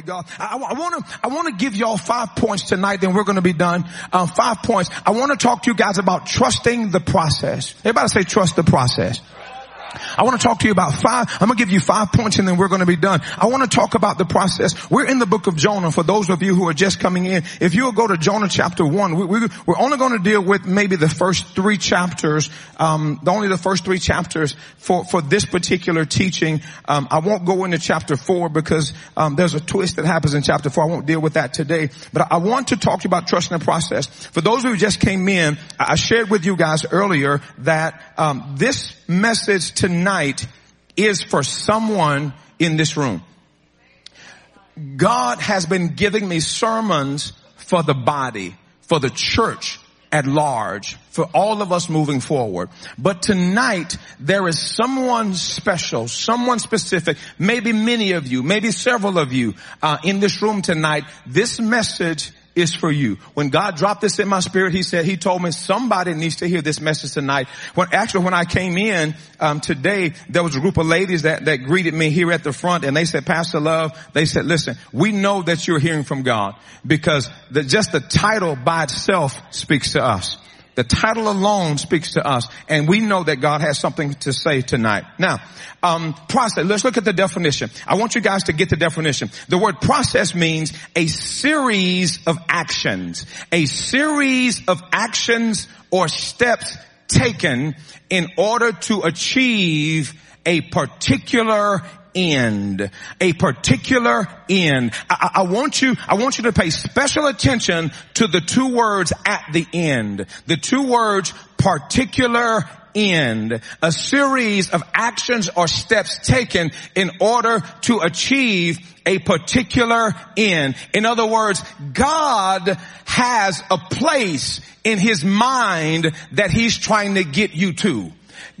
To God. I, want to, I want to give y'all five points tonight, then we're going to be done. Um, five points. I want to talk to you guys about trusting the process. Everybody say trust the process. I want to talk to you about five, I'm going to give you five points and then we're going to be done. I want to talk about the process. We're in the book of Jonah for those of you who are just coming in. If you'll go to Jonah chapter one, we, we, we're only going to deal with maybe the first three chapters, um, only the first three chapters for, for this particular teaching. Um, I won't go into chapter four because, um, there's a twist that happens in chapter four. I won't deal with that today, but I want to talk to you about trusting the process. For those who just came in, I shared with you guys earlier that, um, this message tonight is for someone in this room. God has been giving me sermons for the body, for the church at large, for all of us moving forward. But tonight, there is someone special, someone specific, maybe many of you, maybe several of you, uh, in this room tonight. This message is for you. When God dropped this in my spirit, He said, He told me somebody needs to hear this message tonight. When actually, when I came in um, today, there was a group of ladies that that greeted me here at the front, and they said, Pastor Love, they said, listen, we know that you're hearing from God because the, just the title by itself speaks to us. The title alone speaks to us, and we know that God has something to say tonight. Now, um, process. Let's look at the definition. I want you guys to get the definition. The word process means a series of actions, a series of actions or steps taken in order to achieve a particular end. A particular end. I, I, want you, I want you to pay special attention to the two words at the end. The two words particular end. A series of actions or steps taken in order to achieve a particular end. In other words, God has a place in his mind that he's trying to get you to.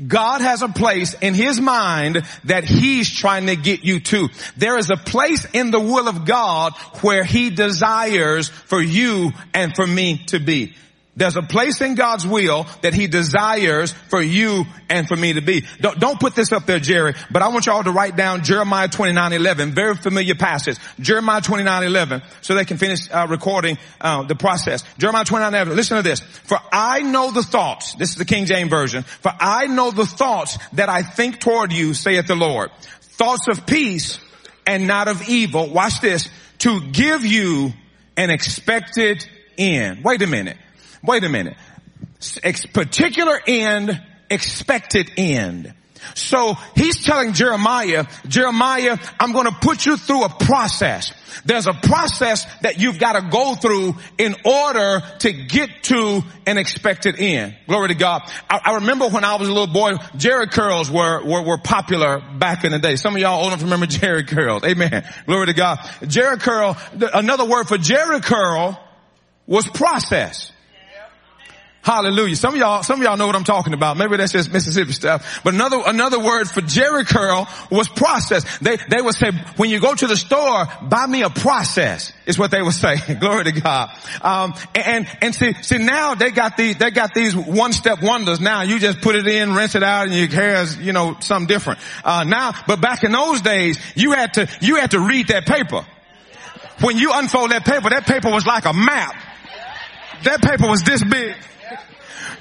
God has a place in his mind that he's trying to get you to. There is a place in the will of God where he desires for you and for me to be. There's a place in God's will that he desires for you and for me to be. Don't, don't put this up there, Jerry, but I want y'all to write down Jeremiah 29, 11, very familiar passage. Jeremiah 29, 11, so they can finish uh, recording uh, the process. Jeremiah 29, 11, listen to this. For I know the thoughts, this is the King James Version, for I know the thoughts that I think toward you, saith the Lord. Thoughts of peace and not of evil. Watch this. To give you an expected end. Wait a minute. Wait a minute. Particular end, expected end. So he's telling Jeremiah, Jeremiah, I'm going to put you through a process. There's a process that you've got to go through in order to get to an expected end. Glory to God. I, I remember when I was a little boy, Jerry curls were, were, were popular back in the day. Some of y'all old enough to remember Jerry curls. Amen. Glory to God. Jerry curl, another word for Jerry curl was process. Hallelujah. Some of y'all, some of y'all know what I'm talking about. Maybe that's just Mississippi stuff. But another, another word for Jerry curl was process. They, they would say, when you go to the store, buy me a process, is what they would say. Glory to God. Um, and, and see, see now they got these, they got these one step wonders now. You just put it in, rinse it out, and your hair is, you know, something different. Uh, now, but back in those days, you had to, you had to read that paper. When you unfold that paper, that paper was like a map. That paper was this big.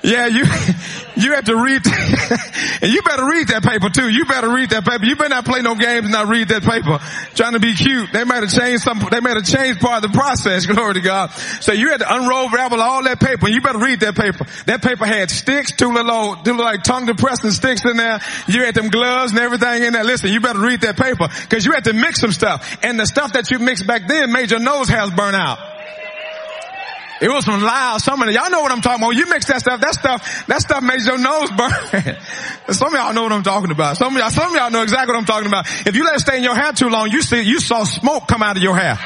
Yeah, you, you have to read, and you better read that paper too. You better read that paper. You better not play no games and not read that paper. Trying to be cute. They might have changed some, they might have changed part of the process. Glory to God. So you had to unroll, ravel all that paper you better read that paper. That paper had sticks, two little, two little like tongue depressing sticks in there. You had them gloves and everything in there. Listen, you better read that paper because you had to mix some stuff and the stuff that you mixed back then made your nose hairs burn out. It was some loud, some of y'all know what I'm talking about. You mix that stuff, that stuff, that stuff makes your nose burn. some of y'all know what I'm talking about. Some of y'all, some of y'all know exactly what I'm talking about. If you let it stay in your hair too long, you see, you saw smoke come out of your hair.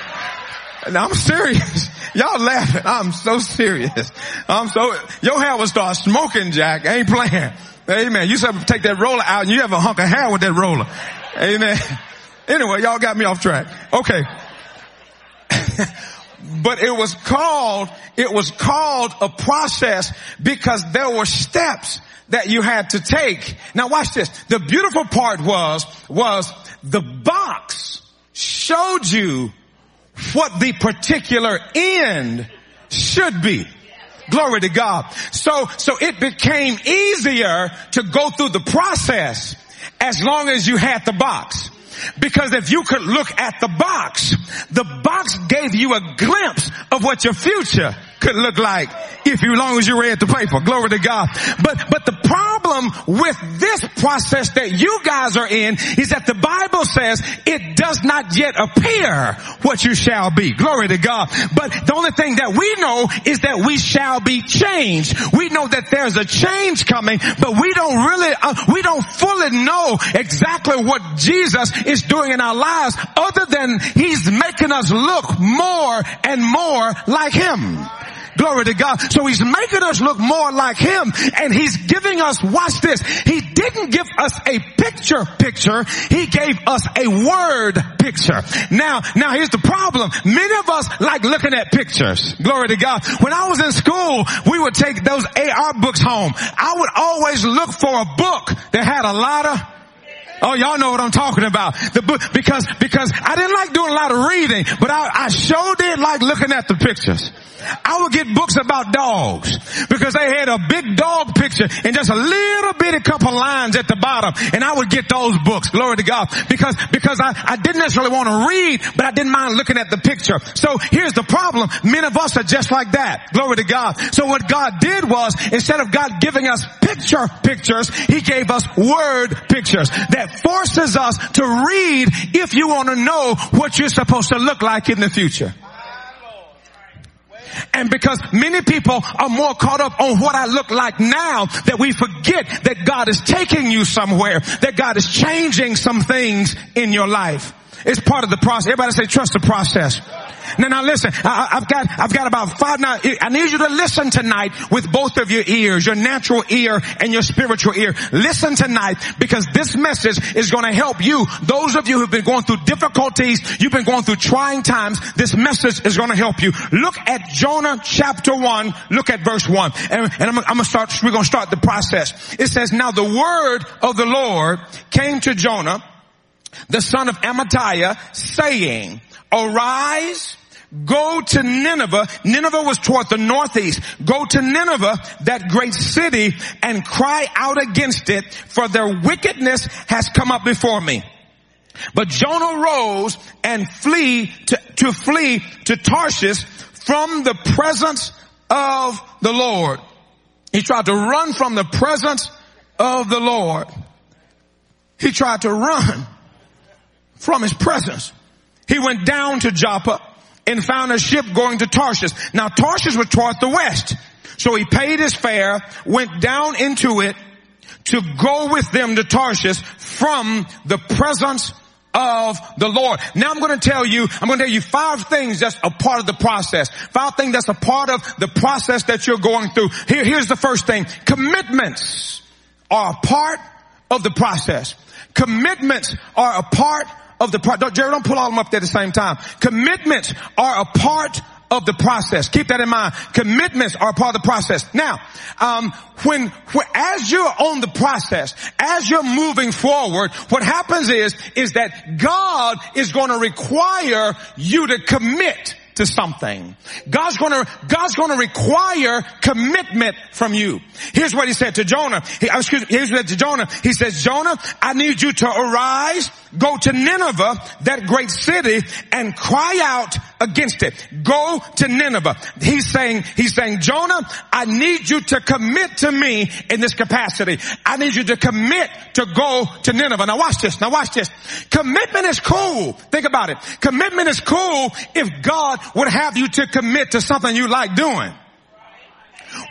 Now I'm serious. Y'all laughing. I'm so serious. I'm so, your hair will start smoking, Jack. Ain't playing. Amen. You said take that roller out and you have a hunk of hair with that roller. Amen. Anyway, y'all got me off track. Okay. But it was called, it was called a process because there were steps that you had to take. Now watch this. The beautiful part was, was the box showed you what the particular end should be. Glory to God. So, so it became easier to go through the process as long as you had the box. Because if you could look at the box, the box gave you a glimpse of what your future could look like if you long as you read the paper. Glory to God. But, but the problem with this process that you guys are in is that the Bible says it does not yet appear what you shall be. Glory to God. But the only thing that we know is that we shall be changed. We know that there's a change coming, but we don't really, uh, we don't fully know exactly what Jesus is doing in our lives other than he's making us look more and more like him. Glory to God. So he's making us look more like him and he's giving us, watch this, he didn't give us a picture picture, he gave us a word picture. Now, now here's the problem. Many of us like looking at pictures. Glory to God. When I was in school, we would take those AR books home. I would always look for a book that had a lot of Oh, y'all know what I'm talking about. The book, because, because I didn't like doing a lot of reading, but I, I sure did like looking at the pictures. I would get books about dogs because they had a big dog picture and just a little bitty couple lines at the bottom and I would get those books. Glory to God. Because, because I, I didn't necessarily want to read, but I didn't mind looking at the picture. So here's the problem. Many of us are just like that. Glory to God. So what God did was instead of God giving us picture pictures, He gave us word pictures that forces us to read if you want to know what you're supposed to look like in the future. And because many people are more caught up on what I look like now that we forget that God is taking you somewhere, that God is changing some things in your life. It's part of the process. Everybody say trust the process. Now, now listen, I, have got, I've got about five now. I need you to listen tonight with both of your ears, your natural ear and your spiritual ear. Listen tonight because this message is going to help you. Those of you who've been going through difficulties, you've been going through trying times, this message is going to help you. Look at Jonah chapter one, look at verse one. And, and I'm, I'm gonna start, we're gonna start the process. It says, now the word of the Lord came to Jonah, the son of Amittai, saying, arise, Go to Nineveh. Nineveh was toward the northeast. Go to Nineveh, that great city, and cry out against it, for their wickedness has come up before me. But Jonah rose and flee to, to flee to Tarshish from the presence of the Lord. He tried to run from the presence of the Lord. He tried to run from his presence. He went down to Joppa and found a ship going to Tarshish. Now Tarshish was toward the west. So he paid his fare, went down into it to go with them to Tarshish from the presence of the Lord. Now I'm going to tell you, I'm going to tell you five things that's a part of the process. Five things that's a part of the process that you're going through. Here, here's the first thing. Commitments are a part of the process. Commitments are a part of the process. Jerry, don't pull all them up there at the same time. Commitments are a part of the process. Keep that in mind. Commitments are part of the process. Now, um, when, when, as you're on the process, as you're moving forward, what happens is is that God is going to require you to commit to something. God's gonna, God's gonna require commitment from you. Here's what he said to Jonah. He, uh, excuse me, here's what he said to Jonah. He says, Jonah, I need you to arise, go to Nineveh, that great city, and cry out against it. Go to Nineveh. He's saying, he's saying, Jonah, I need you to commit to me in this capacity. I need you to commit to go to Nineveh. Now watch this. Now watch this. Commitment is cool. Think about it. Commitment is cool if God would have you to commit to something you like doing.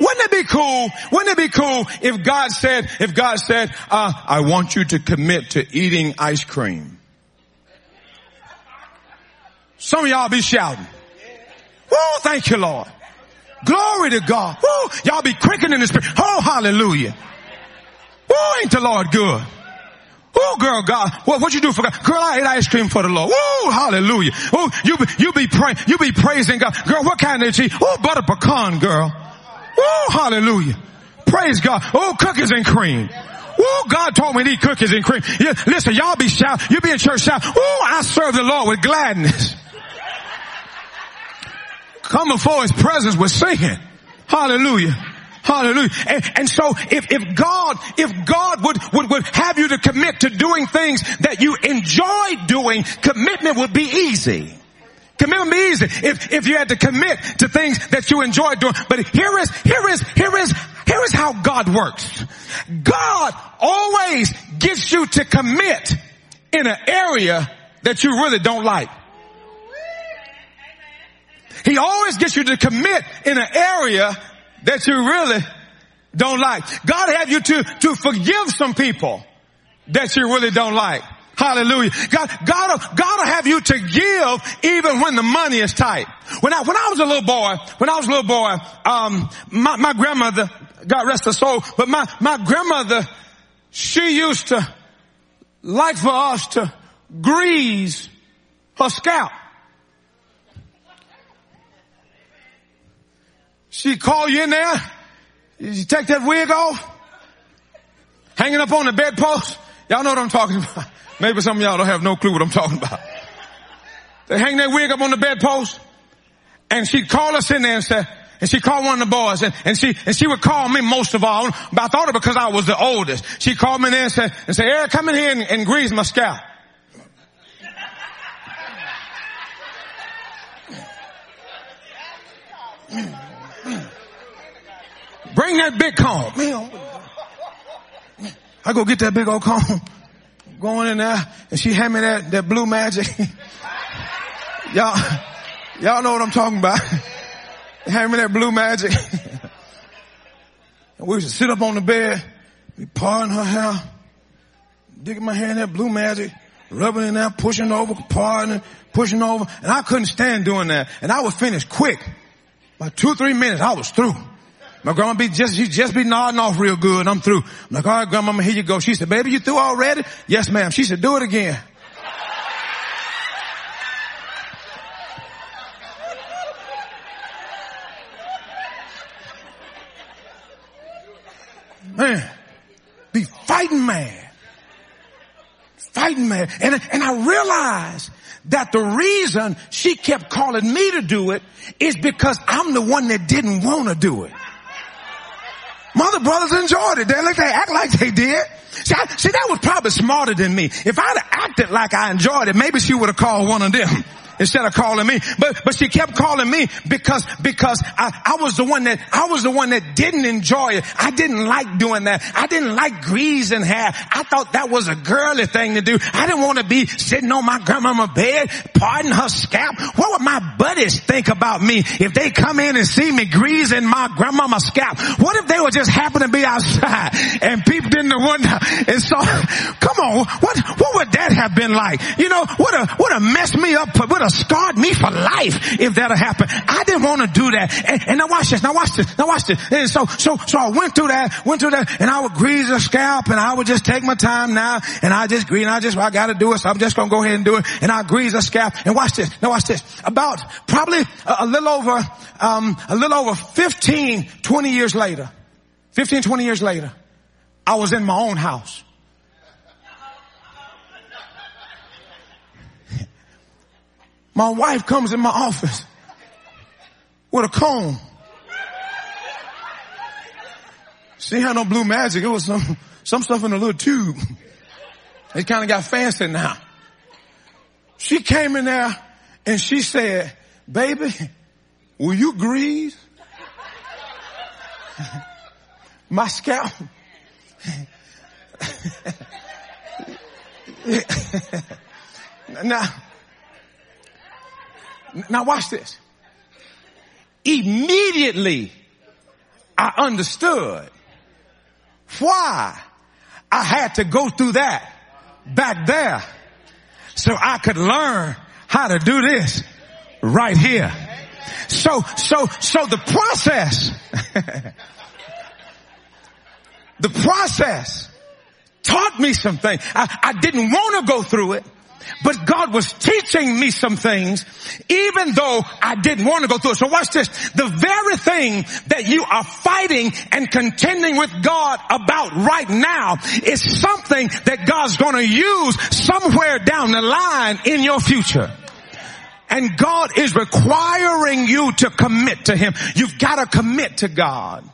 Wouldn't it be cool? Wouldn't it be cool if God said, if God said, uh, I want you to commit to eating ice cream? Some of y'all be shouting. Oh, thank you, Lord. Glory to God. Woo, y'all be quickening in the spirit. Oh, hallelujah. Oh, ain't the Lord good? Oh, girl, God, what, what you do for God? Girl, I ate ice cream for the Lord. Oh, hallelujah. Oh, you be, you be praying, you be praising God. Girl, what kind of cheese? Oh, butter pecan, girl. Oh, hallelujah. Praise God. Oh, cookies and cream. Oh, God told me to eat cookies and cream. Yeah, listen, y'all be shout. You be in church shout. Oh, I serve the Lord with gladness. Come before his presence with singing. Hallelujah. Hallelujah. And, and, so if, if God, if God would, would, would have you to commit to doing things that you enjoy doing, commitment would be easy. Commitment would be easy if, if you had to commit to things that you enjoy doing. But here is, here is, here is, here is how God works. God always gets you to commit in an area that you really don't like. He always gets you to commit in an area that you really don't like. God have you to, to forgive some people that you really don't like. Hallelujah. God, God, God will have you to give even when the money is tight. When I, when I was a little boy, when I was a little boy, um, my, my grandmother, God rest her soul, but my, my grandmother, she used to like for us to grease her scalp. She call you in there. You take that wig off. Hanging up on the bedpost. Y'all know what I'm talking about. Maybe some of y'all don't have no clue what I'm talking about. They hang that wig up on the bedpost. And she'd call us in there and say, and she called one of the boys and, and she, and she would call me most of all, but I thought it because I was the oldest. She called me in there and said, and said, Eric, come in here and, and grease my scalp. Bring that big comb. Man, I go get that big old comb. Going in there and she hand me that, that blue magic. y'all, y'all know what I'm talking about. hand me that blue magic. and we used to sit up on the bed, be parting her hair, digging my hand in that blue magic, rubbing in there, pushing over, parting, pushing over. And I couldn't stand doing that. And I would finish quick. By two, three minutes, I was through. My grandma be just, she just be nodding off real good. I'm through. I'm like, all right, grandmama, here you go. She said, baby, you through already? Yes, ma'am. She said, do it again. Man, be fighting mad. Fighting mad. And, and I realized that the reason she kept calling me to do it is because I'm the one that didn't want to do it. My other brothers enjoyed it. They, like, they act like they did. See, I, see, that was probably smarter than me. If I'd have acted like I enjoyed it, maybe she would have called one of them instead of calling me. But, but she kept calling me because, because I, I was the one that, I was the one that didn't enjoy it. I didn't like doing that. I didn't like greasing hair. I thought that was a girly thing to do. I didn't want to be sitting on my grandmama bed, parting her scalp. What would my buddies think about me if they come in and see me greasing my grandmama's scalp? What if they would just happen to be outside and peeped in the window and saw, come on, what, what would that have been like? You know, what a, what a mess me up, what a scarred me for life if that'll happen. I didn't want to do that. And, and now watch this. Now watch this. Now watch this. And so, so, so I went through that, went through that, and I would grease the scalp, and I would just take my time now, and I just grease, and I just, I gotta do it, so I'm just gonna go ahead and do it, and I grease the scalp. And watch this. Now watch this. About probably a, a little over, um, a little over 15, 20 years later, 15, 20 years later, I was in my own house. My wife comes in my office with a comb. She had no blue magic. It was some, some stuff in a little tube. It kind of got fancy now. She came in there and she said, baby, will you grease my scalp? now, now watch this. Immediately, I understood why I had to go through that back there so I could learn how to do this right here. So, so, so the process, the process taught me something. I, I didn't want to go through it. But God was teaching me some things even though I didn't want to go through it. So watch this. The very thing that you are fighting and contending with God about right now is something that God's going to use somewhere down the line in your future. And God is requiring you to commit to Him. You've got to commit to God.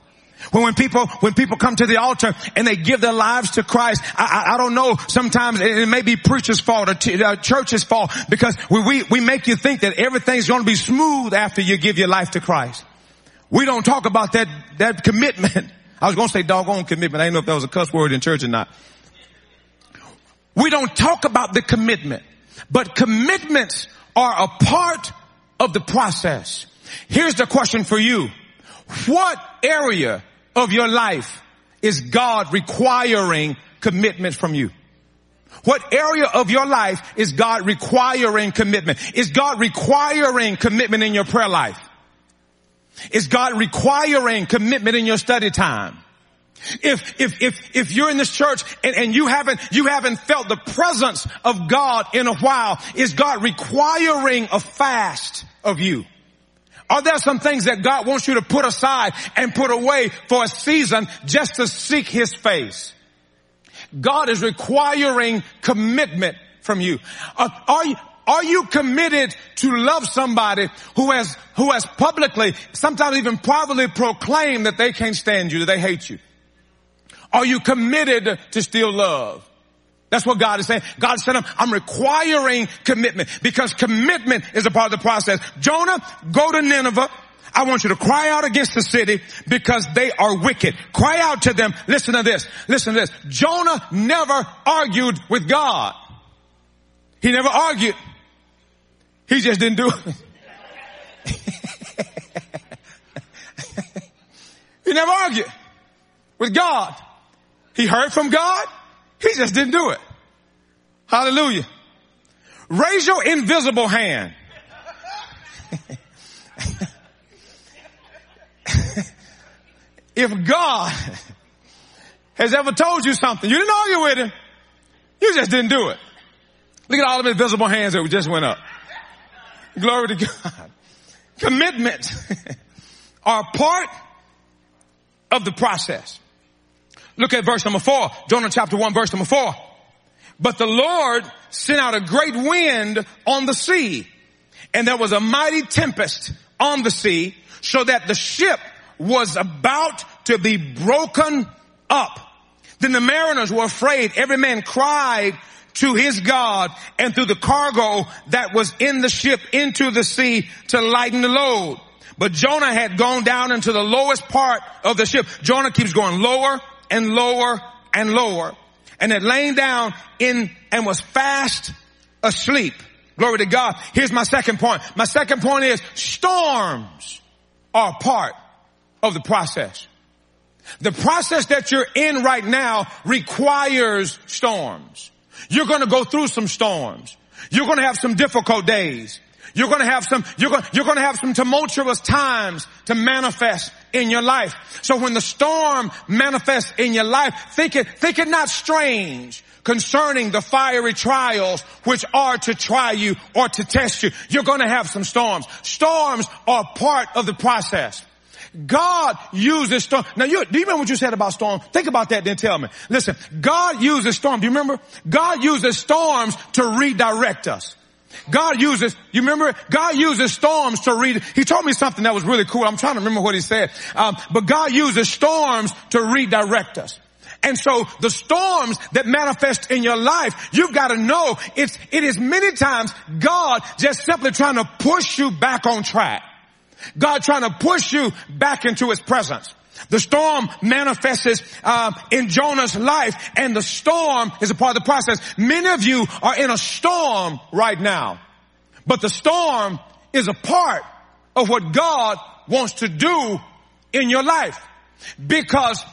When, when people, when people come to the altar and they give their lives to Christ, I, I, I don't know, sometimes it, may be preacher's fault or t- uh, church's fault because we, we, we make you think that everything's going to be smooth after you give your life to Christ. We don't talk about that, that commitment. I was going to say doggone commitment. I didn't know if that was a cuss word in church or not. We don't talk about the commitment, but commitments are a part of the process. Here's the question for you. What area of your life is God requiring commitment from you? What area of your life is God requiring commitment? Is God requiring commitment in your prayer life? Is God requiring commitment in your study time? If, if, if, if you're in this church and, and you haven't, you haven't felt the presence of God in a while, is God requiring a fast of you? Are there some things that God wants you to put aside and put away for a season just to seek His face? God is requiring commitment from you. Uh, are you, are you committed to love somebody who has, who has publicly, sometimes even privately proclaimed that they can't stand you, that they hate you? Are you committed to still love? That's what God is saying. God said, I'm requiring commitment because commitment is a part of the process. Jonah, go to Nineveh. I want you to cry out against the city because they are wicked. Cry out to them. Listen to this. Listen to this. Jonah never argued with God. He never argued. He just didn't do it. he never argued with God. He heard from God. He just didn't do it. Hallelujah. Raise your invisible hand. if God has ever told you something, you didn't argue with him. You just didn't do it. Look at all of invisible hands that just went up. Glory to God. Commitment are part of the process. Look at verse number four. Jonah chapter one, verse number four. But the Lord sent out a great wind on the sea and there was a mighty tempest on the sea so that the ship was about to be broken up. Then the mariners were afraid. Every man cried to his God and threw the cargo that was in the ship into the sea to lighten the load. But Jonah had gone down into the lowest part of the ship. Jonah keeps going lower and lower and lower and had lain down in and was fast asleep. Glory to God. Here's my second point. My second point is storms are part of the process. The process that you're in right now requires storms. You're going to go through some storms. You're going to have some difficult days. You're going to have some, you're going, you're going to have some tumultuous times to manifest in your life. So when the storm manifests in your life, think it, think it not strange concerning the fiery trials which are to try you or to test you. You're going to have some storms. Storms are part of the process. God uses storm. Now, you, do you remember what you said about storm? Think about that, then tell me. Listen, God uses storm. Do you remember? God uses storms to redirect us. God uses, you remember, God uses storms to read. He told me something that was really cool. I'm trying to remember what he said. Um, but God uses storms to redirect us. And so the storms that manifest in your life, you've got to know it's, it is many times God just simply trying to push you back on track. God trying to push you back into his presence. The storm manifests uh, in Jonah's life and the storm is a part of the process. Many of you are in a storm right now, but the storm is a part of what God wants to do in your life because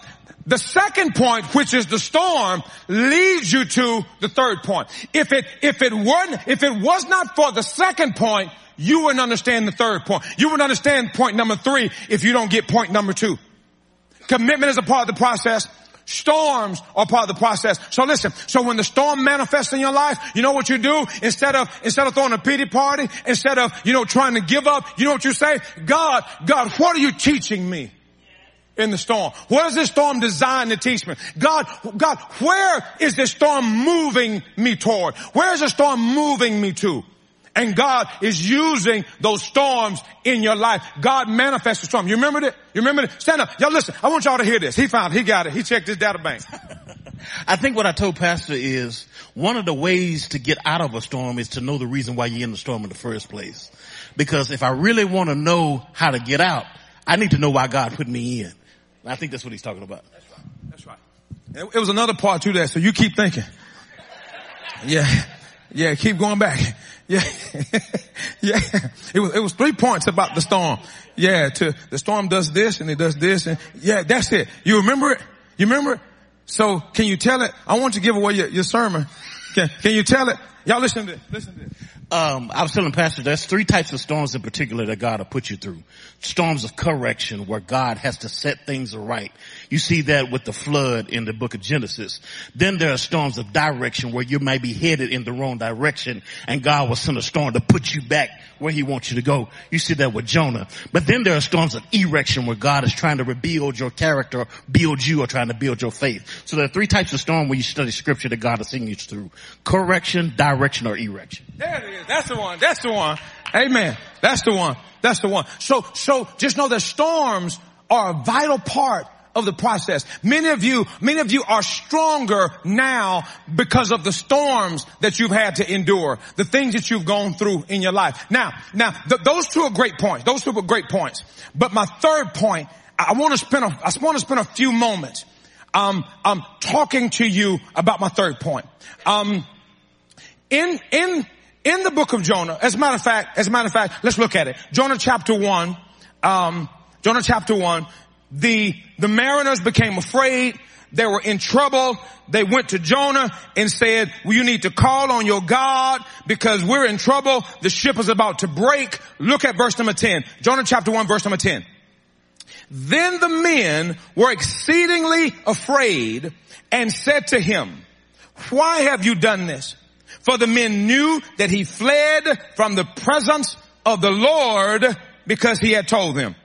the second point, which is the storm, leads you to the third point. If it, if it weren't, if it was not for the second point, you wouldn't understand the third point. You wouldn't understand point number three if you don't get point number two. Commitment is a part of the process. Storms are part of the process. So listen, so when the storm manifests in your life, you know what you do? Instead of, instead of throwing a pity party, instead of, you know, trying to give up, you know what you say? God, God, what are you teaching me? in the storm? What is this storm designed to teach me? God, God, where is this storm moving me toward? Where is the storm moving me to? And God is using those storms in your life. God manifests the storm. You remember it? You remember it? Stand up. Y'all listen. I want y'all to hear this. He found, it. he got it. He checked his data bank. I think what I told Pastor is one of the ways to get out of a storm is to know the reason why you're in the storm in the first place. Because if I really want to know how to get out, I need to know why God put me in. I think that's what he's talking about. That's right. That's right. It was another part to that, so you keep thinking. Yeah. Yeah, keep going back. Yeah. yeah. It was, it was three points about the storm. Yeah, to, the storm does this and it does this and yeah, that's it. You remember it? You remember it? So can you tell it? I want you to give away your, your sermon. Can, can you tell it? Y'all listen to this. Listen to this um, I was telling Pastor, there's three types of storms in particular that God will put you through. Storms of correction where God has to set things right. You see that with the flood in the book of Genesis. Then there are storms of direction where you might be headed in the wrong direction and God will send a storm to put you back where he wants you to go. You see that with Jonah. But then there are storms of erection where God is trying to rebuild your character, build you or trying to build your faith. So there are three types of storm when you study scripture that God is sending you through. Correction, direction, or erection. There it is. That's the one. That's the one. Amen. That's the one. That's the one. So, so just know that storms are a vital part of the process. Many of you, many of you are stronger now because of the storms that you've had to endure, the things that you've gone through in your life. Now, now, th- those two are great points. Those two are great points. But my third point, I want to spend a, I want to spend a few moments, um, um, talking to you about my third point. Um, in, in, in the book of Jonah, as a matter of fact, as a matter of fact, let's look at it. Jonah chapter one, um, Jonah chapter one, the, the mariners became afraid. They were in trouble. They went to Jonah and said, well, you need to call on your God because we're in trouble. The ship is about to break. Look at verse number 10. Jonah chapter 1 verse number 10. Then the men were exceedingly afraid and said to him, why have you done this? For the men knew that he fled from the presence of the Lord because he had told them.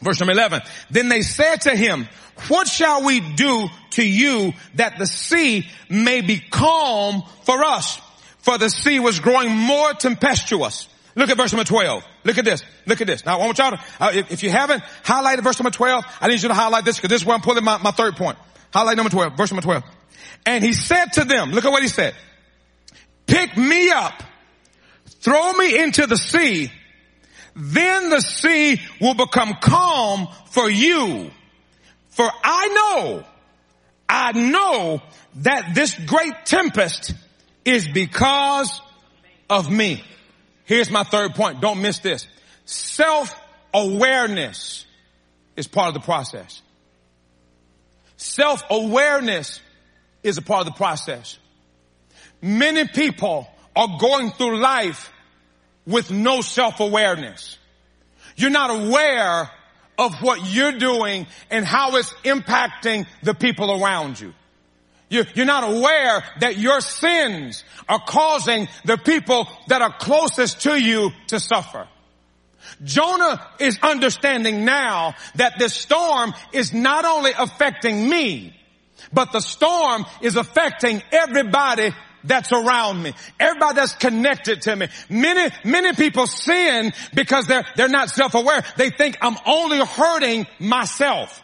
Verse number 11. Then they said to him, what shall we do to you that the sea may be calm for us? For the sea was growing more tempestuous. Look at verse number 12. Look at this. Look at this. Now I want y'all to, uh, if, if, you haven't highlighted verse number 12, I need you to highlight this because this is where I'm pulling my, my third point. Highlight number 12, verse number 12. And he said to them, look at what he said. Pick me up, throw me into the sea, then the sea will become calm for you. For I know, I know that this great tempest is because of me. Here's my third point. Don't miss this. Self-awareness is part of the process. Self-awareness is a part of the process. Many people are going through life with no self-awareness. You're not aware of what you're doing and how it's impacting the people around you. You're not aware that your sins are causing the people that are closest to you to suffer. Jonah is understanding now that this storm is not only affecting me, but the storm is affecting everybody that's around me. Everybody that's connected to me. Many, many people sin because they're, they're not self-aware. They think I'm only hurting myself.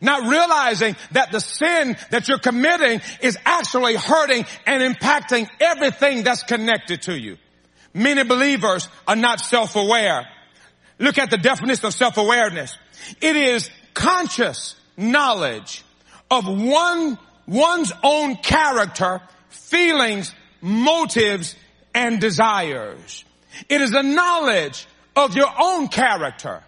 Not realizing that the sin that you're committing is actually hurting and impacting everything that's connected to you. Many believers are not self-aware. Look at the definition of self-awareness. It is conscious knowledge of one, one's own character, feelings, motives, and desires. It is a knowledge of your own character,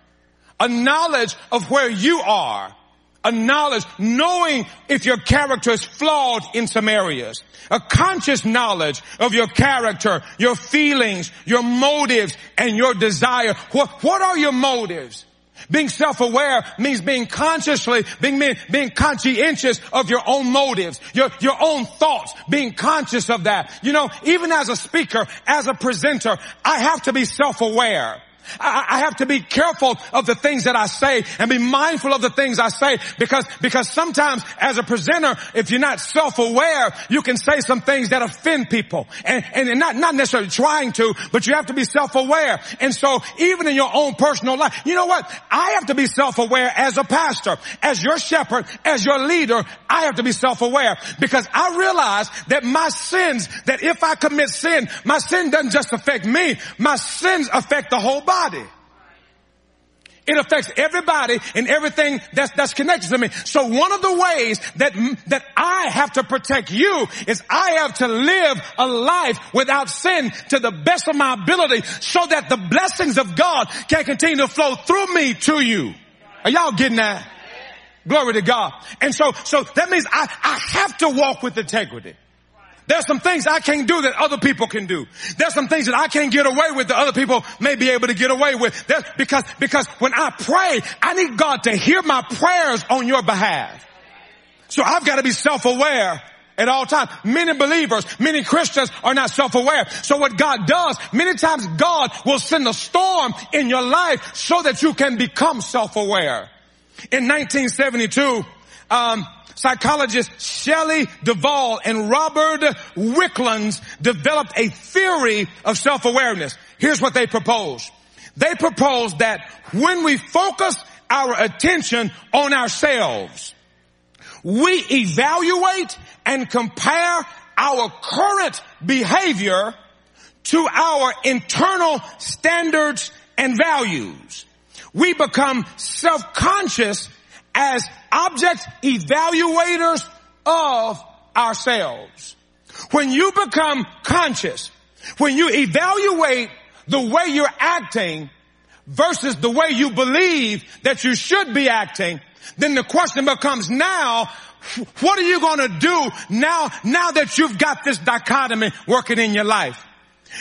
a knowledge of where you are, a knowledge, knowing if your character is flawed in some areas, a conscious knowledge of your character, your feelings, your motives, and your desire. What, what are your motives? Being self-aware means being consciously, being, being conscientious of your own motives, your, your own thoughts, being conscious of that. You know, even as a speaker, as a presenter, I have to be self-aware. I, have to be careful of the things that I say and be mindful of the things I say because, because sometimes as a presenter, if you're not self-aware, you can say some things that offend people and, and not, not necessarily trying to, but you have to be self-aware. And so even in your own personal life, you know what? I have to be self-aware as a pastor, as your shepherd, as your leader. I have to be self-aware because I realize that my sins, that if I commit sin, my sin doesn't just affect me, my sins affect the whole body body. It affects everybody and everything that's, that's connected to me. So one of the ways that, that I have to protect you is I have to live a life without sin to the best of my ability so that the blessings of God can continue to flow through me to you. Are y'all getting that? Glory to God. And so, so that means I, I have to walk with integrity. There's some things I can't do that other people can do. There's some things that I can't get away with that other people may be able to get away with. There's, because, because when I pray, I need God to hear my prayers on your behalf. So I've got to be self-aware at all times. Many believers, many Christians are not self-aware. So what God does, many times God will send a storm in your life so that you can become self-aware. In 1972, um, psychologists Shelley Duval and Robert Wicklands developed a theory of self-awareness. Here's what they propose. They propose that when we focus our attention on ourselves, we evaluate and compare our current behavior to our internal standards and values. We become self-conscious as object evaluators of ourselves. When you become conscious, when you evaluate the way you're acting versus the way you believe that you should be acting, then the question becomes now, what are you going to do now, now that you've got this dichotomy working in your life?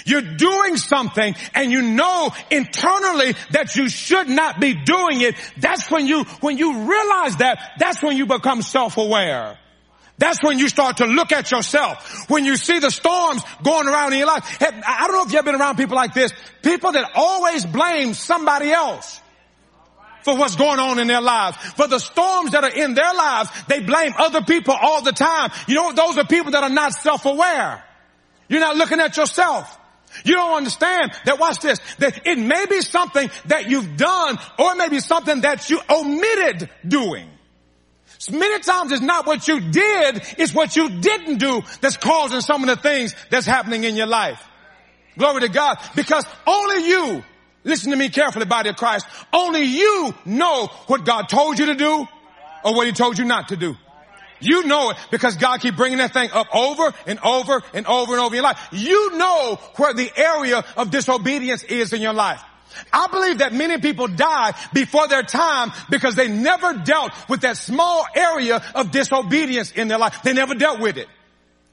You're doing something and you know internally that you should not be doing it. That's when you, when you realize that, that's when you become self-aware. That's when you start to look at yourself. When you see the storms going around in your life. I don't know if you've been around people like this. People that always blame somebody else for what's going on in their lives. For the storms that are in their lives, they blame other people all the time. You know, those are people that are not self-aware. You're not looking at yourself. You don't understand that watch this, that it may be something that you've done or it may be something that you omitted doing. So many times it's not what you did, it's what you didn't do that's causing some of the things that's happening in your life. Glory to God. Because only you, listen to me carefully body of Christ, only you know what God told you to do or what he told you not to do. You know it because God keep bringing that thing up over and over and over and over in your life. You know where the area of disobedience is in your life. I believe that many people die before their time because they never dealt with that small area of disobedience in their life. They never dealt with it.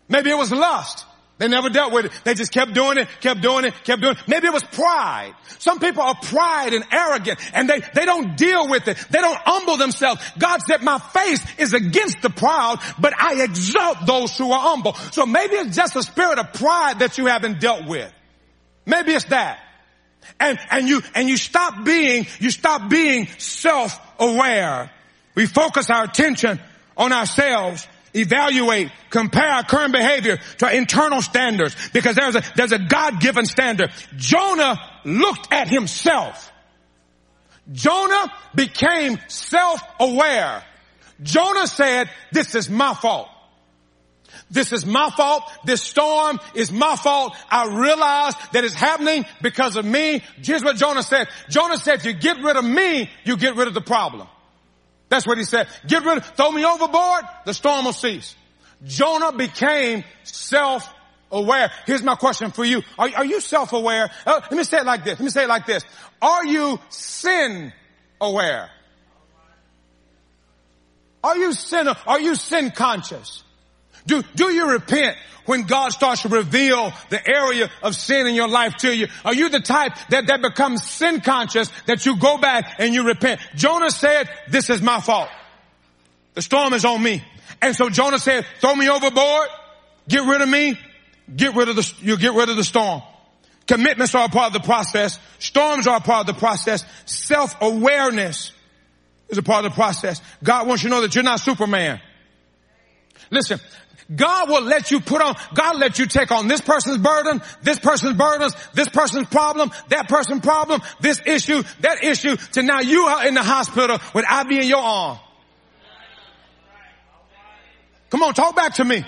Maybe it was lust. They never dealt with it. They just kept doing it, kept doing it, kept doing it. Maybe it was pride. Some people are pride and arrogant and they, they don't deal with it. They don't humble themselves. God said my face is against the proud, but I exalt those who are humble. So maybe it's just a spirit of pride that you haven't dealt with. Maybe it's that. And, and you, and you stop being, you stop being self-aware. We focus our attention on ourselves evaluate, compare our current behavior to internal standards because there's a, there's a God-given standard. Jonah looked at himself. Jonah became self-aware. Jonah said, this is my fault. This is my fault. This storm is my fault. I realize that it's happening because of me. Here's what Jonah said. Jonah said, if you get rid of me, you get rid of the problem. That's what he said. Get rid of, throw me overboard, the storm will cease. Jonah became self-aware. Here's my question for you. Are, are you self-aware? Uh, let me say it like this. Let me say it like this. Are you sin aware? Are you sin, are you sin conscious? Do, do you repent when God starts to reveal the area of sin in your life to you? Are you the type that, that becomes sin conscious that you go back and you repent? Jonah said, this is my fault. The storm is on me. And so Jonah said, throw me overboard, get rid of me, get rid of the, you get rid of the storm. Commitments are a part of the process. Storms are a part of the process. Self-awareness is a part of the process. God wants you to know that you're not Superman. Listen, God will let you put on, God let you take on this person's burden, this person's burdens, this person's problem, that person's problem, this issue, that issue, to now you are in the hospital with IV in your arm. Come on, talk back to me.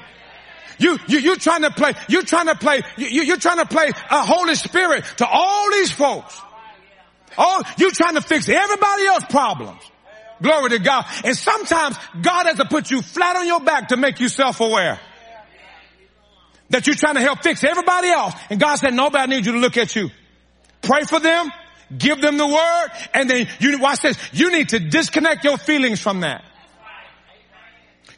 You, you, you trying to play, you trying to play, you, you're trying to play a Holy Spirit to all these folks. Oh, you trying to fix everybody else's problems. Glory to God. And sometimes God has to put you flat on your back to make you self-aware. That you're trying to help fix everybody else. And God said, nobody needs you to look at you. Pray for them, give them the word, and then you, watch this, you need to disconnect your feelings from that.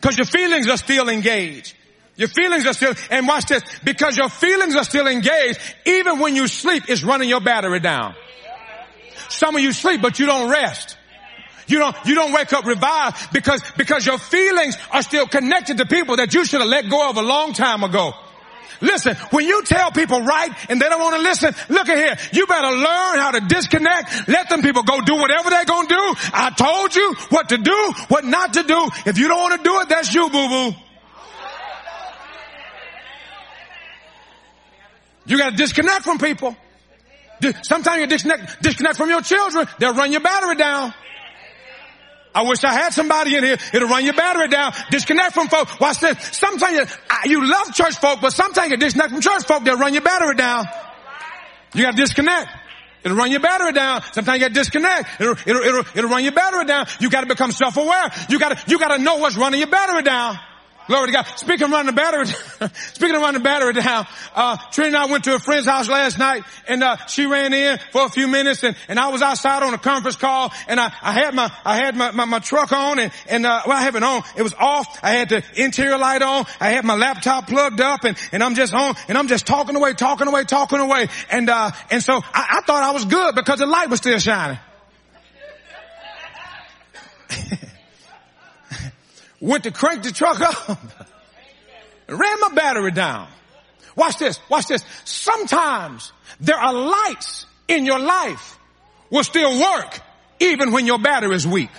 Cause your feelings are still engaged. Your feelings are still, and watch this, because your feelings are still engaged, even when you sleep, it's running your battery down. Some of you sleep, but you don't rest. You don't, you don't wake up revived because, because your feelings are still connected to people that you should have let go of a long time ago. Listen, when you tell people right and they don't want to listen, look at here. You better learn how to disconnect. Let them people go do whatever they're going to do. I told you what to do, what not to do. If you don't want to do it, that's you, boo boo. You got to disconnect from people. Sometimes you disconnect, disconnect from your children. They'll run your battery down. I wish I had somebody in here. It'll run your battery down. Disconnect from folk. Watch this. Sometimes you, you love church folk, but sometimes you disconnect from church folk. They'll run your battery down. You got to disconnect. It'll run your battery down. Sometimes you got to disconnect. It'll, it'll, it'll, it'll run your battery down. You got to become self-aware. You got to, you got to know what's running your battery down. Glory to God. Speaking of running the battery, speaking of running the battery down, uh, Trina and I went to a friend's house last night and, uh, she ran in for a few minutes and, and I was outside on a conference call and I, I had my, I had my, my, my truck on and, and, uh, well, I have it on. It was off. I had the interior light on. I had my laptop plugged up and, and I'm just on and I'm just talking away, talking away, talking away. And, uh, and so I, I thought I was good because the light was still shining. went to crank the truck up, ran my battery down. Watch this, watch this. Sometimes there are lights in your life will still work even when your battery is weak.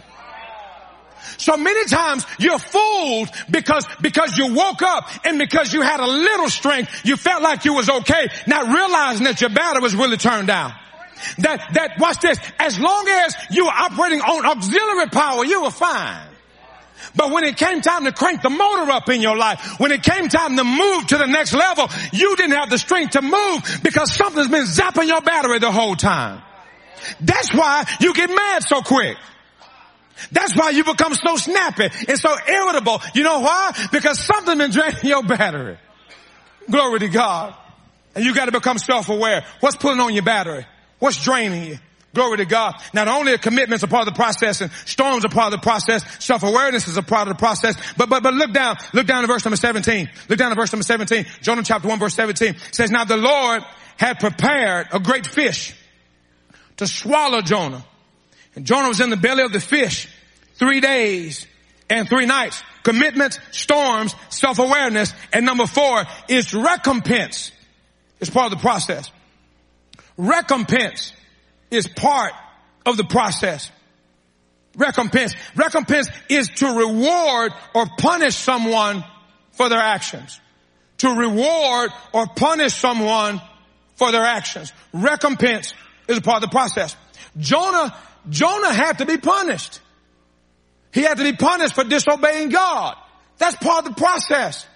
So many times you're fooled because, because you woke up and because you had a little strength, you felt like you was okay, not realizing that your battery was really turned down. That, that, watch this, as long as you were operating on auxiliary power, you were fine. But when it came time to crank the motor up in your life, when it came time to move to the next level, you didn't have the strength to move because something's been zapping your battery the whole time. That's why you get mad so quick. That's why you become so snappy and so irritable. You know why? Because something's been draining your battery. Glory to God. And you gotta become self-aware. What's pulling on your battery? What's draining you? Glory to God. Not only are commitments a part of the process and storms are part of the process, self-awareness is a part of the process, but, but, but look down, look down to verse number 17. Look down to verse number 17. Jonah chapter 1 verse 17 says, now the Lord had prepared a great fish to swallow Jonah. And Jonah was in the belly of the fish three days and three nights. Commitments, storms, self-awareness, and number four is recompense. It's part of the process. Recompense is part of the process. Recompense. Recompense is to reward or punish someone for their actions. To reward or punish someone for their actions. Recompense is a part of the process. Jonah, Jonah had to be punished. He had to be punished for disobeying God. That's part of the process.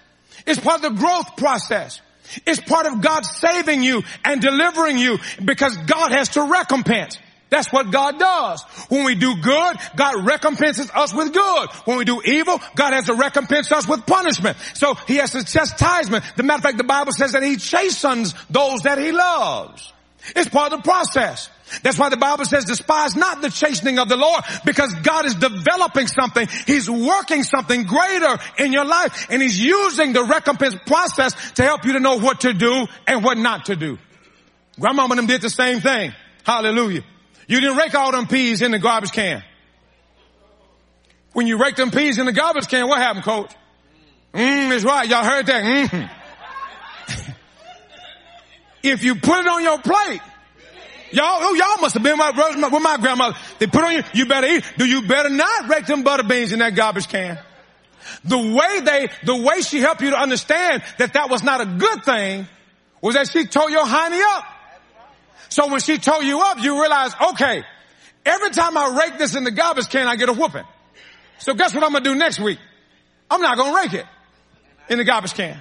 It's part of the growth process. It's part of God saving you and delivering you because God has to recompense. That's what God does. When we do good, God recompenses us with good. When we do evil, God has to recompense us with punishment. So He has to chastisement. The matter of fact, the Bible says that He chastens those that He loves. It's part of the process. That's why the Bible says despise not the chastening of the Lord because God is developing something. He's working something greater in your life and He's using the recompense process to help you to know what to do and what not to do. Grandmama and them did the same thing. Hallelujah. You didn't rake all them peas in the garbage can. When you rake them peas in the garbage can, what happened, coach? Mmm, that's right. Y'all heard that. Mm. if you put it on your plate, y'all, oh, y'all must have been with my, my grandmother. They put on you, you better eat. Do you better not rake them butter beans in that garbage can? The way they, the way she helped you to understand that that was not a good thing was that she told your honey up. So when she told you up, you realize, okay, every time I rake this in the garbage can, I get a whooping. So guess what I'm gonna do next week? I'm not gonna rake it in the garbage can.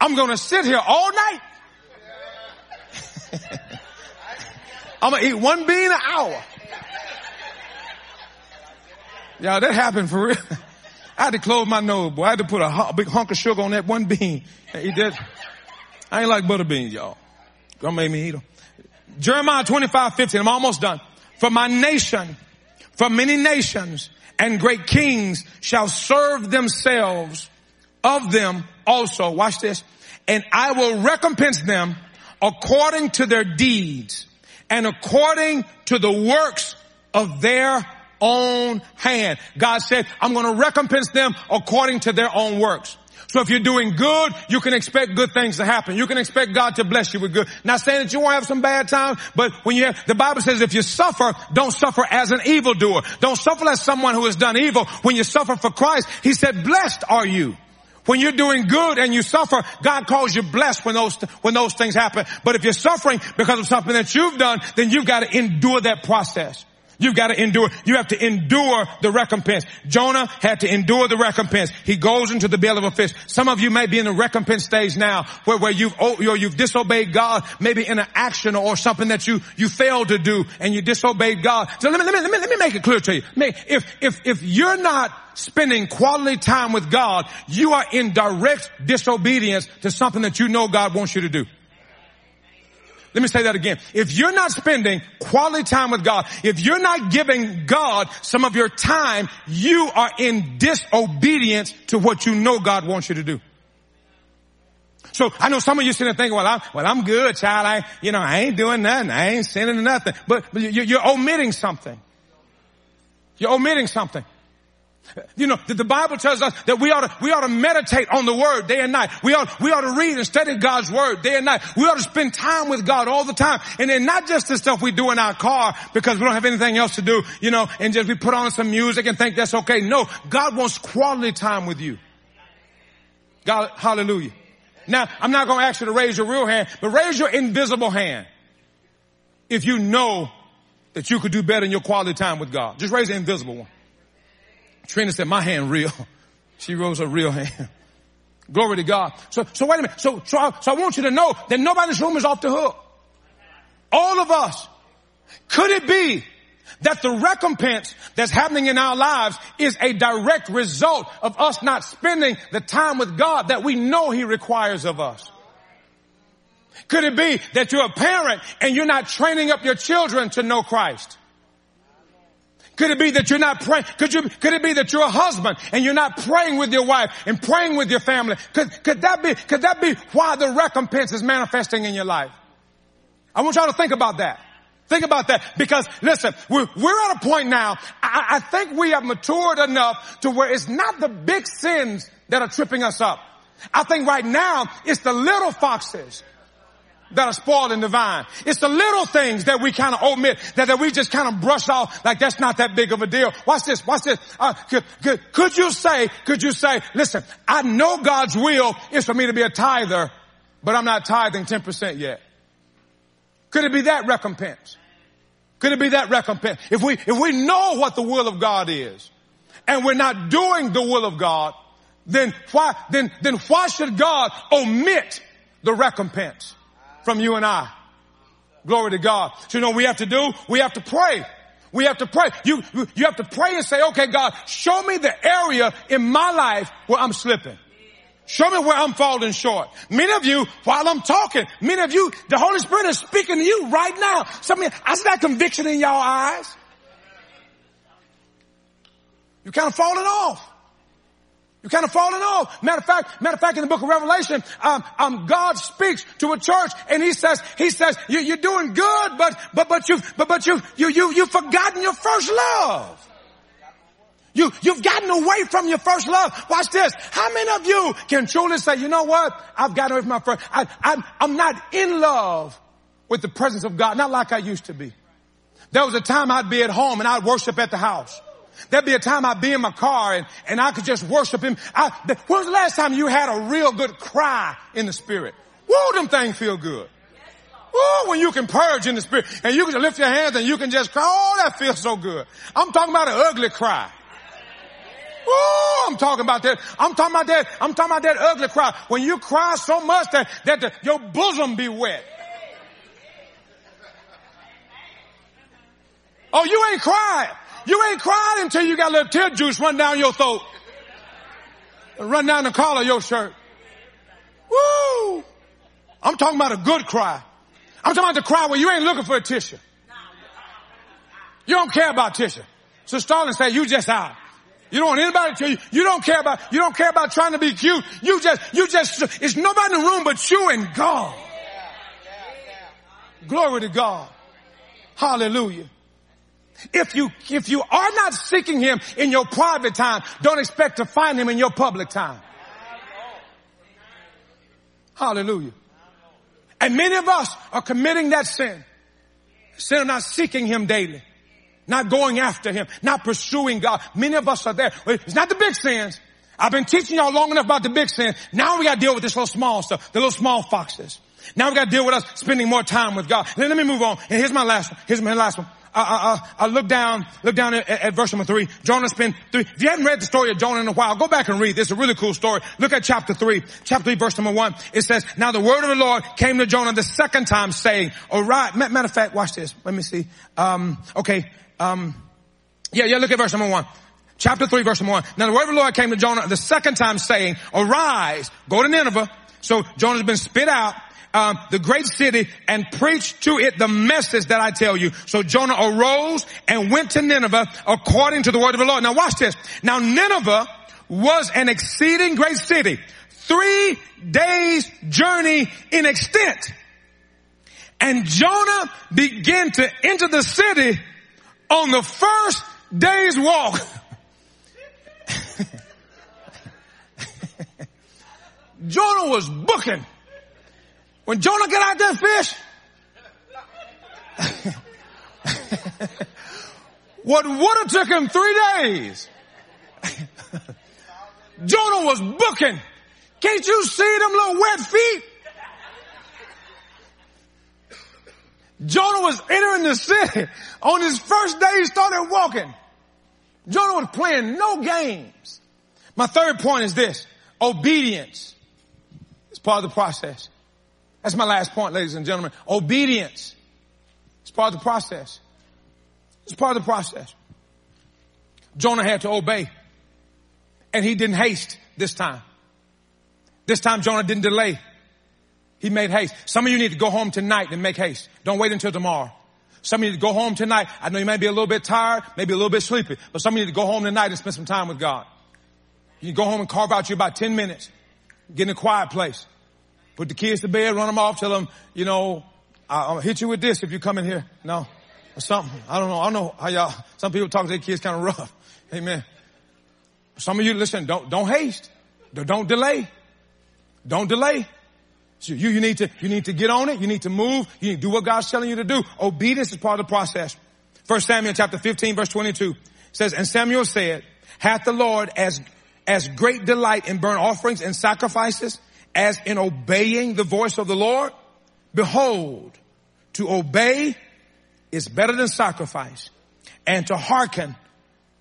I'm gonna sit here all night. I'm gonna eat one bean an hour. Yeah, that happened for real. I had to close my nose, boy. I had to put a big hunk of sugar on that one bean. and Eat that. I ain't like butter beans, y'all. Don't make me eat them. Jeremiah 25, 15. I'm almost done. For my nation, for many nations and great kings shall serve themselves of them also. Watch this. And I will recompense them according to their deeds and according to the works of their own hand. God said, I'm going to recompense them according to their own works. So if you're doing good, you can expect good things to happen. You can expect God to bless you with good. Not saying that you won't have some bad times, but when you have, the Bible says if you suffer, don't suffer as an evildoer. Don't suffer as someone who has done evil. When you suffer for Christ, He said, blessed are you. When you're doing good and you suffer, God calls you blessed when those, when those things happen. But if you're suffering because of something that you've done, then you've got to endure that process. You've got to endure. You have to endure the recompense. Jonah had to endure the recompense. He goes into the belly of a fish. Some of you may be in the recompense stage now where, where you've, oh, you've disobeyed God, maybe in an action or something that you, you failed to do and you disobeyed God. So let me, let me, let me, let me make it clear to you. If, if, if you're not spending quality time with God, you are in direct disobedience to something that you know God wants you to do. Let me say that again. If you're not spending quality time with God, if you're not giving God some of your time, you are in disobedience to what you know God wants you to do. So I know some of you sitting there thinking, well, I'm, well, I'm good, child. I, you know, I ain't doing nothing. I ain't sinning nothing. But, but you're omitting something. You're omitting something. You know, the Bible tells us that we ought to, we ought to meditate on the word day and night. We ought, we ought to read and study God's word day and night. We ought to spend time with God all the time. And then not just the stuff we do in our car because we don't have anything else to do, you know, and just we put on some music and think that's okay. No, God wants quality time with you. God, hallelujah. Now, I'm not going to ask you to raise your real hand, but raise your invisible hand. If you know that you could do better in your quality time with God. Just raise the invisible one. Trina said, my hand real. She rose her real hand. Glory to God. So, so wait a minute. So, so I, so I want you to know that nobody in this room is off the hook. All of us. Could it be that the recompense that's happening in our lives is a direct result of us not spending the time with God that we know He requires of us? Could it be that you're a parent and you're not training up your children to know Christ? Could it be that you're not praying? Could you, could it be that you're a husband and you're not praying with your wife and praying with your family? Could, could that be, could that be why the recompense is manifesting in your life? I want y'all to think about that. Think about that because listen, we're, we're at a point now, I, I think we have matured enough to where it's not the big sins that are tripping us up. I think right now it's the little foxes that are spoiling the vine. It's the little things that we kind of omit, that, that we just kind of brush off like that's not that big of a deal. Watch this, watch this. Uh, could, could, could you say, could you say, listen, I know God's will is for me to be a tither, but I'm not tithing 10% yet. Could it be that recompense? Could it be that recompense? If we, if we know what the will of God is, and we're not doing the will of God, then why, then, then why should God omit the recompense from you and I? Glory to God. So you know we have to do? We have to pray. We have to pray. You, you have to pray and say, okay, God, show me the area in my life where I'm slipping. Show me where I'm falling short. Many of you, while I'm talking, many of you, the Holy Spirit is speaking to you right now. Some of you, I see that conviction in y'all eyes. You're kind of falling off. You're kind of falling off. Matter of fact, matter of fact, in the book of Revelation, um, um, God speaks to a church and He says, He says, you, are doing good, but but but you've, but but you you you you've forgotten your first love. You, you've gotten away from your first love. Watch this. How many of you can truly say, you know what? I've gotten away from my first, I, I'm, I'm not in love with the presence of God, not like I used to be. There was a time I'd be at home and I'd worship at the house. There'd be a time I'd be in my car and, and I could just worship him. I, the, when was the last time you had a real good cry in the spirit? Whoa, them things feel good. Oh, when you can purge in the spirit and you can lift your hands and you can just cry. Oh, that feels so good. I'm talking about an ugly cry. Oh, I'm talking about that. I'm talking about that. I'm talking about that ugly cry. When you cry so much that, that the, your bosom be wet. Oh, you ain't crying. You ain't crying until you got a little tear juice run down your throat. Run down the collar of your shirt. Woo! I'm talking about a good cry. I'm talking about the cry where you ain't looking for a tissue. You don't care about tissue. So Stalin said, you just out. You don't want anybody to tell you. You don't care about, you don't care about trying to be cute. You just, you just, it's nobody in the room but you and God. Glory to God. Hallelujah. If you, if you are not seeking Him in your private time, don't expect to find Him in your public time. Hallelujah. And many of us are committing that sin. Sin of not seeking Him daily. Not going after Him. Not pursuing God. Many of us are there. It's not the big sins. I've been teaching y'all long enough about the big sin. Now we gotta deal with this little small stuff. The little small foxes. Now we gotta deal with us spending more time with God. Let me move on. And here's my last one. Here's my last one. I, I, I, look down, look down at, at, verse number three. Jonah spent three. If you haven't read the story of Jonah in a while, go back and read. This is a really cool story. Look at chapter three. Chapter three, verse number one. It says, now the word of the Lord came to Jonah the second time saying, alright, matter of fact, watch this. Let me see. Um, okay. Um, yeah, yeah, look at verse number one. Chapter 3 verse number 1. Now the word of the Lord came to Jonah the second time saying, arise, go to Nineveh. So Jonah's been spit out, um, the great city and preach to it the message that I tell you. So Jonah arose and went to Nineveh according to the word of the Lord. Now watch this. Now Nineveh was an exceeding great city, three days journey in extent. And Jonah began to enter the city on the first day's walk. Jonah was booking. When Jonah got out there fish, what would have took him three days, Jonah was booking. Can't you see them little wet feet? Jonah was entering the city. On his first day, he started walking. Jonah was playing no games. My third point is this. Obedience is part of the process. That's my last point, ladies and gentlemen. Obedience is part of the process. It's part of the process. Jonah had to obey. And he didn't haste this time. This time Jonah didn't delay. He made haste. Some of you need to go home tonight and make haste. Don't wait until tomorrow. Some of you need to go home tonight. I know you may be a little bit tired, maybe a little bit sleepy, but some of you need to go home tonight and spend some time with God. You go home and carve out you about 10 minutes. Get in a quiet place. Put the kids to bed, run them off, tell them, you know, I'll hit you with this if you come in here. No. Or something. I don't know. I don't know how y'all, some people talk to their kids kind of rough. Amen. Some of you listen, don't, don't haste. Don't delay. Don't delay. So you, you need to, you need to get on it. You need to move. You need to do what God's telling you to do. Obedience is part of the process. First Samuel chapter 15 verse 22 says, and Samuel said, hath the Lord as, as great delight in burnt offerings and sacrifices as in obeying the voice of the Lord? Behold, to obey is better than sacrifice and to hearken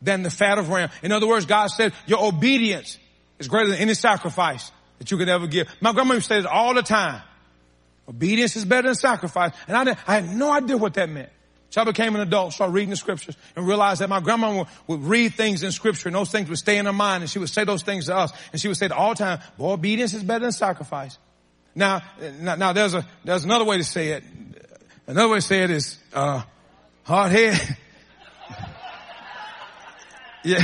than the fat of ram. In other words, God said your obedience is greater than any sacrifice that you could ever give. My grandmother says all the time, obedience is better than sacrifice. And I, I had no idea what that meant. So I became an adult, started reading the scriptures and realized that my grandma would, read things in scripture and those things would stay in her mind and she would say those things to us and she would say to all the time, boy, obedience is better than sacrifice. Now, now, now there's a, there's another way to say it. Another way to say it is, uh, hard head. yeah.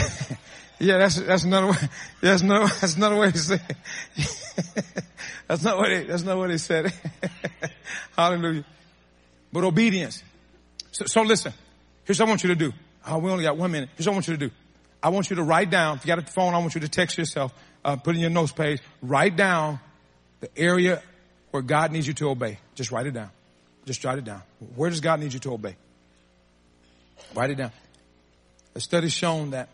Yeah, that's, that's another way, that's another, that's another way to say it. that's not what they, that's not what they said. Hallelujah. But obedience. So, so, listen, here's what I want you to do. Oh, we only got one minute. Here's what I want you to do. I want you to write down, if you got a phone, I want you to text yourself, uh, put in your notes page, write down the area where God needs you to obey. Just write it down. Just write it down. Where does God need you to obey? Write it down. A study's shown that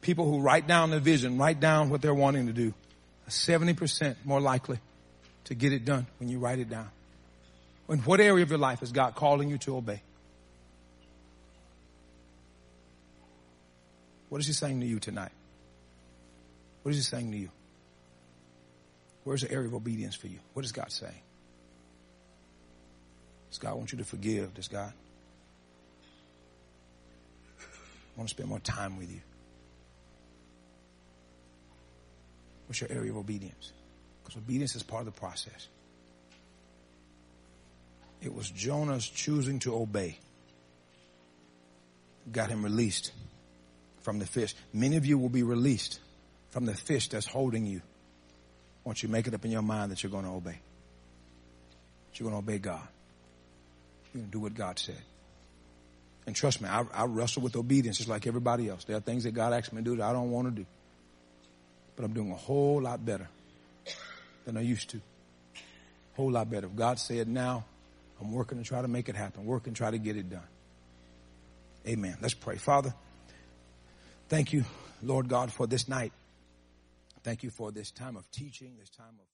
people who write down the vision, write down what they're wanting to do, are 70% more likely to get it done when you write it down. In what area of your life is God calling you to obey? What is he saying to you tonight? What is he saying to you? Where's the area of obedience for you? What does God say? Does God want you to forgive? Does God want to spend more time with you? What's your area of obedience? Because obedience is part of the process. It was Jonah's choosing to obey. Got him released from the fish. Many of you will be released from the fish that's holding you once you make it up in your mind that you're going to obey. That you're going to obey God. You're going to do what God said. And trust me, I, I wrestle with obedience just like everybody else. There are things that God asks me to do that I don't want to do but I'm doing a whole lot better than I used to. A whole lot better. If God said now, I'm working to try to make it happen, working to try to get it done. Amen. Let's pray. Father, thank you, Lord God, for this night. Thank you for this time of teaching, this time of